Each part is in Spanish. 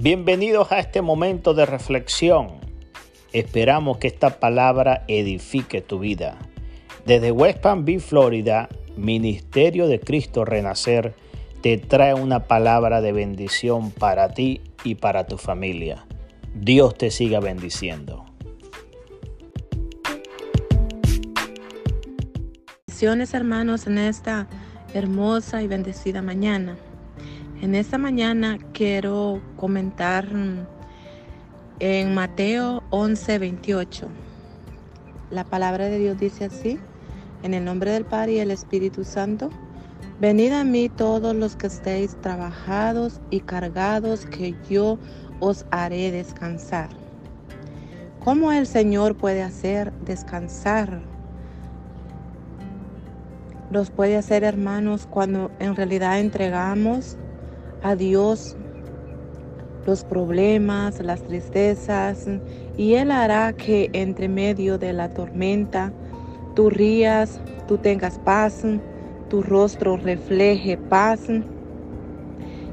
Bienvenidos a este momento de reflexión. Esperamos que esta palabra edifique tu vida. Desde West Palm Beach, Florida, Ministerio de Cristo Renacer te trae una palabra de bendición para ti y para tu familia. Dios te siga bendiciendo. Hermanos en esta hermosa y bendecida mañana. En esta mañana quiero comentar en Mateo 11, 28. La palabra de Dios dice así, en el nombre del Padre y el Espíritu Santo, venid a mí todos los que estéis trabajados y cargados, que yo os haré descansar. ¿Cómo el Señor puede hacer descansar? Los puede hacer hermanos cuando en realidad entregamos a Dios los problemas, las tristezas, y Él hará que entre medio de la tormenta tú rías, tú tengas paz, tu rostro refleje paz.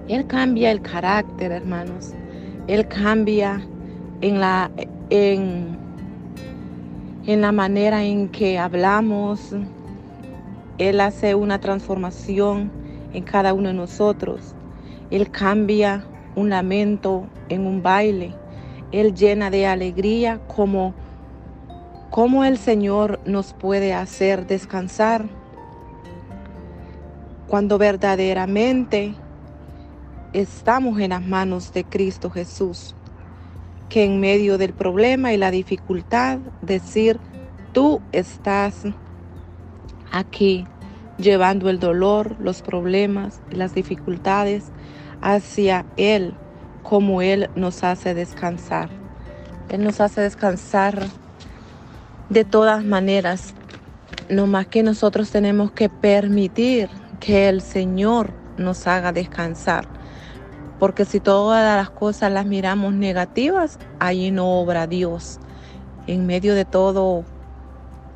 Él cambia el carácter, hermanos. Él cambia en la, en, en la manera en que hablamos. Él hace una transformación en cada uno de nosotros. Él cambia un lamento en un baile. Él llena de alegría como, como el Señor nos puede hacer descansar cuando verdaderamente estamos en las manos de Cristo Jesús. Que en medio del problema y la dificultad decir, tú estás aquí llevando el dolor, los problemas las dificultades hacia Él como Él nos hace descansar. Él nos hace descansar de todas maneras, no más que nosotros tenemos que permitir que el Señor nos haga descansar. Porque si todas las cosas las miramos negativas, allí no obra Dios. En medio de todo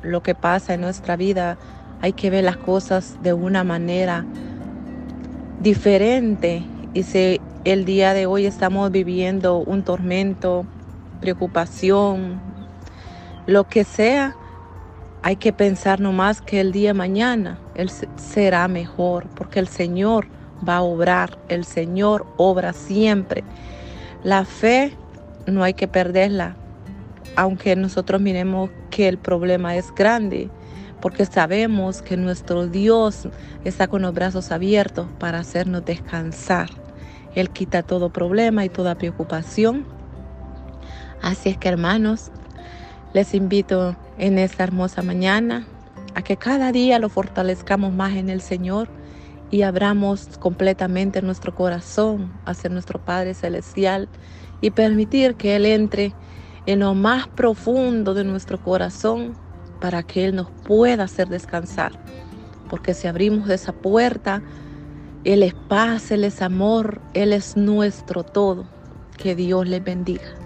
lo que pasa en nuestra vida, hay que ver las cosas de una manera diferente y si el día de hoy estamos viviendo un tormento, preocupación, lo que sea, hay que pensar nomás que el día de mañana él será mejor, porque el Señor va a obrar, el Señor obra siempre. La fe no hay que perderla, aunque nosotros miremos que el problema es grande, porque sabemos que nuestro Dios está con los brazos abiertos para hacernos descansar. Él quita todo problema y toda preocupación. Así es que hermanos, les invito en esta hermosa mañana a que cada día lo fortalezcamos más en el Señor y abramos completamente nuestro corazón hacia nuestro Padre Celestial y permitir que Él entre en lo más profundo de nuestro corazón para que Él nos pueda hacer descansar. Porque si abrimos esa puerta, Él es paz, Él es amor, Él es nuestro todo. Que Dios les bendiga.